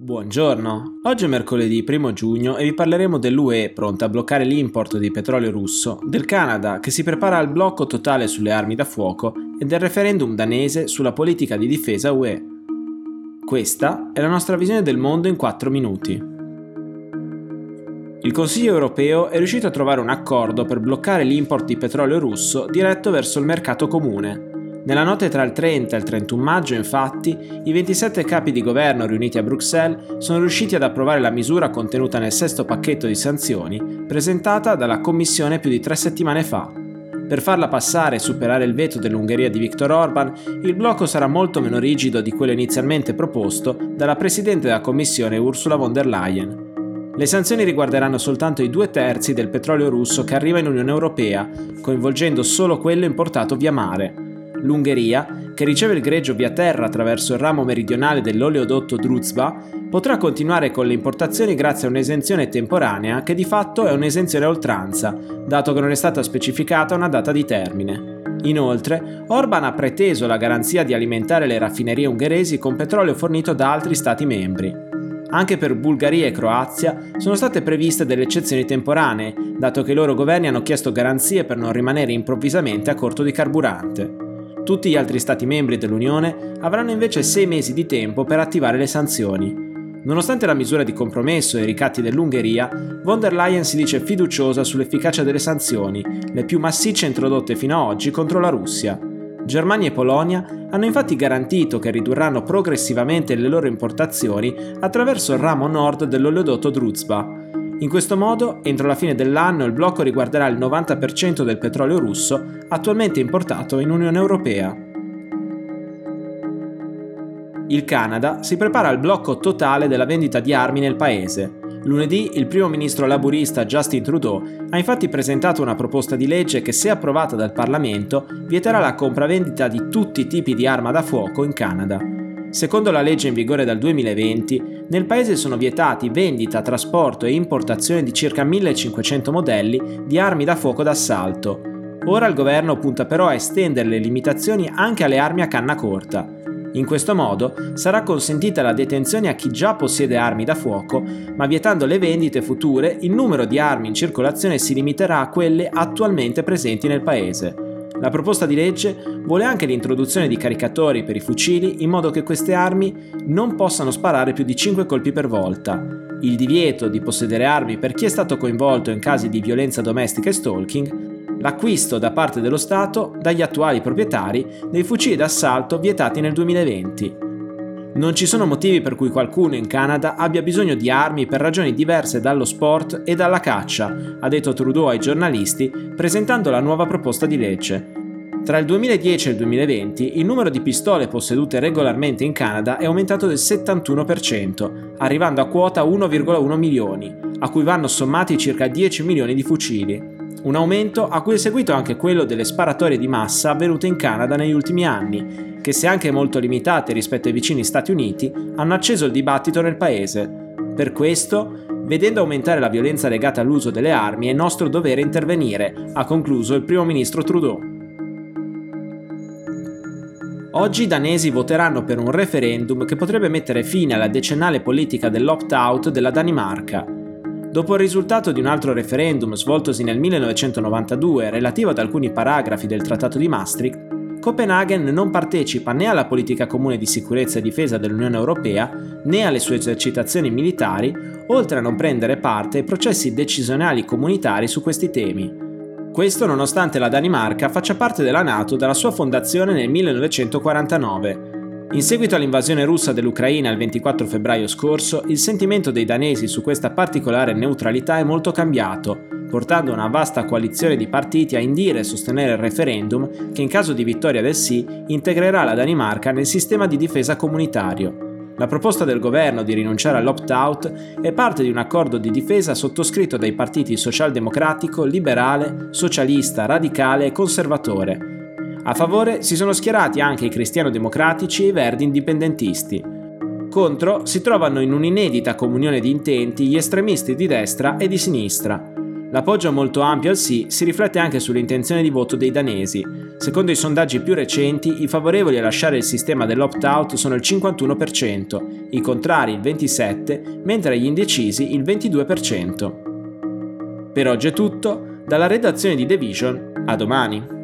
Buongiorno, oggi è mercoledì 1 giugno e vi parleremo dell'UE pronta a bloccare l'import di petrolio russo, del Canada che si prepara al blocco totale sulle armi da fuoco e del referendum danese sulla politica di difesa UE. Questa è la nostra visione del mondo in 4 minuti. Il Consiglio europeo è riuscito a trovare un accordo per bloccare l'import di petrolio russo diretto verso il mercato comune, nella notte tra il 30 e il 31 maggio, infatti, i 27 capi di governo riuniti a Bruxelles sono riusciti ad approvare la misura contenuta nel sesto pacchetto di sanzioni presentata dalla Commissione più di tre settimane fa. Per farla passare e superare il veto dell'Ungheria di Viktor Orban, il blocco sarà molto meno rigido di quello inizialmente proposto dalla Presidente della Commissione Ursula von der Leyen. Le sanzioni riguarderanno soltanto i due terzi del petrolio russo che arriva in Unione Europea, coinvolgendo solo quello importato via mare, L'Ungheria, che riceve il greggio via terra attraverso il ramo meridionale dell'oleodotto Druzba, potrà continuare con le importazioni grazie a un'esenzione temporanea che di fatto è un'esenzione a oltranza, dato che non è stata specificata una data di termine. Inoltre, Orban ha preteso la garanzia di alimentare le raffinerie ungheresi con petrolio fornito da altri Stati membri. Anche per Bulgaria e Croazia sono state previste delle eccezioni temporanee, dato che i loro governi hanno chiesto garanzie per non rimanere improvvisamente a corto di carburante. Tutti gli altri Stati membri dell'Unione avranno invece sei mesi di tempo per attivare le sanzioni. Nonostante la misura di compromesso e i ricatti dell'Ungheria, von der Leyen si dice fiduciosa sull'efficacia delle sanzioni, le più massicce introdotte fino ad oggi contro la Russia. Germania e Polonia hanno infatti garantito che ridurranno progressivamente le loro importazioni attraverso il ramo nord dell'oleodotto Druzba, in questo modo, entro la fine dell'anno il blocco riguarderà il 90% del petrolio russo attualmente importato in Unione Europea. Il Canada si prepara al blocco totale della vendita di armi nel paese. Lunedì il primo ministro laburista Justin Trudeau ha infatti presentato una proposta di legge che, se approvata dal Parlamento, vieterà la compravendita di tutti i tipi di arma da fuoco in Canada. Secondo la legge in vigore dal 2020, nel paese sono vietati vendita, trasporto e importazione di circa 1500 modelli di armi da fuoco d'assalto. Ora il governo punta però a estendere le limitazioni anche alle armi a canna corta. In questo modo sarà consentita la detenzione a chi già possiede armi da fuoco, ma vietando le vendite future, il numero di armi in circolazione si limiterà a quelle attualmente presenti nel paese. La proposta di legge vuole anche l'introduzione di caricatori per i fucili in modo che queste armi non possano sparare più di 5 colpi per volta, il divieto di possedere armi per chi è stato coinvolto in casi di violenza domestica e stalking, l'acquisto da parte dello Stato dagli attuali proprietari dei fucili d'assalto vietati nel 2020. Non ci sono motivi per cui qualcuno in Canada abbia bisogno di armi per ragioni diverse dallo sport e dalla caccia, ha detto Trudeau ai giornalisti presentando la nuova proposta di legge. Tra il 2010 e il 2020 il numero di pistole possedute regolarmente in Canada è aumentato del 71%, arrivando a quota 1,1 milioni, a cui vanno sommati circa 10 milioni di fucili. Un aumento a cui è seguito anche quello delle sparatorie di massa avvenute in Canada negli ultimi anni, che se anche molto limitate rispetto ai vicini Stati Uniti, hanno acceso il dibattito nel paese. Per questo, vedendo aumentare la violenza legata all'uso delle armi, è nostro dovere intervenire, ha concluso il primo ministro Trudeau. Oggi i danesi voteranno per un referendum che potrebbe mettere fine alla decennale politica dell'opt-out della Danimarca. Dopo il risultato di un altro referendum svoltosi nel 1992 relativo ad alcuni paragrafi del Trattato di Maastricht, Copenaghen non partecipa né alla politica comune di sicurezza e difesa dell'Unione Europea né alle sue esercitazioni militari, oltre a non prendere parte ai processi decisionali comunitari su questi temi. Questo nonostante la Danimarca faccia parte della Nato dalla sua fondazione nel 1949. In seguito all'invasione russa dell'Ucraina il 24 febbraio scorso, il sentimento dei danesi su questa particolare neutralità è molto cambiato, portando una vasta coalizione di partiti a indire e sostenere il referendum che in caso di vittoria del sì integrerà la Danimarca nel sistema di difesa comunitario. La proposta del governo di rinunciare all'opt-out è parte di un accordo di difesa sottoscritto dai partiti socialdemocratico, liberale, socialista, radicale e conservatore. A favore si sono schierati anche i cristiano-democratici e i verdi indipendentisti. Contro si trovano in un'inedita comunione di intenti gli estremisti di destra e di sinistra. L'appoggio molto ampio al sì si riflette anche sull'intenzione di voto dei danesi. Secondo i sondaggi più recenti, i favorevoli a lasciare il sistema dell'opt-out sono il 51%, i contrari il 27%, mentre gli indecisi il 22%. Per oggi è tutto, dalla redazione di The Vision, a domani.